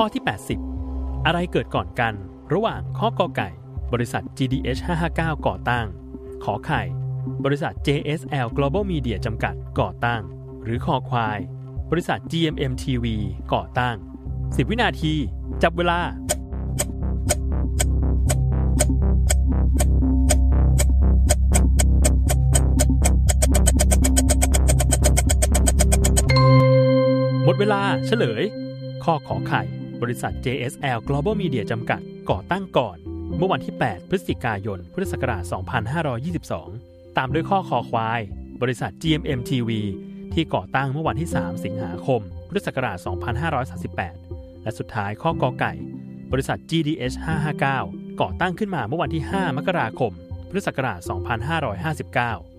ข้อที่ 80 อะไรเกิดก่อนกัน ระหว่างข้อกอไก่ บริษัท GDH 559 ก่อตั้ง ขอไข่ บริษัท JSL Global Media จำกัดก่อตั้ง หรือคอควาย บริษัท GMM TV ก่อตั้ง 10 วินาที จับเวลาหมดเวลาเฉลย ข้อขอไข่ บริษัท JSL Global Media จำกัดก่อตั้งก่อน เมื่อวันที่ 8 พฤศจิกายน พุทธศักราช 2522 ตามด้วยข้อคอควาย บริษัท GMM TV ที่ก่อตั้งเมื่อวันที่ 3 สิงหาคม พุทธศักราช 2538 และสุดท้ายข้อกอไก่ บริษัท GDH 559 ก่อตั้งขึ้นมาเมื่อวันที่ 5 มกราคม พุทธศักราช 2559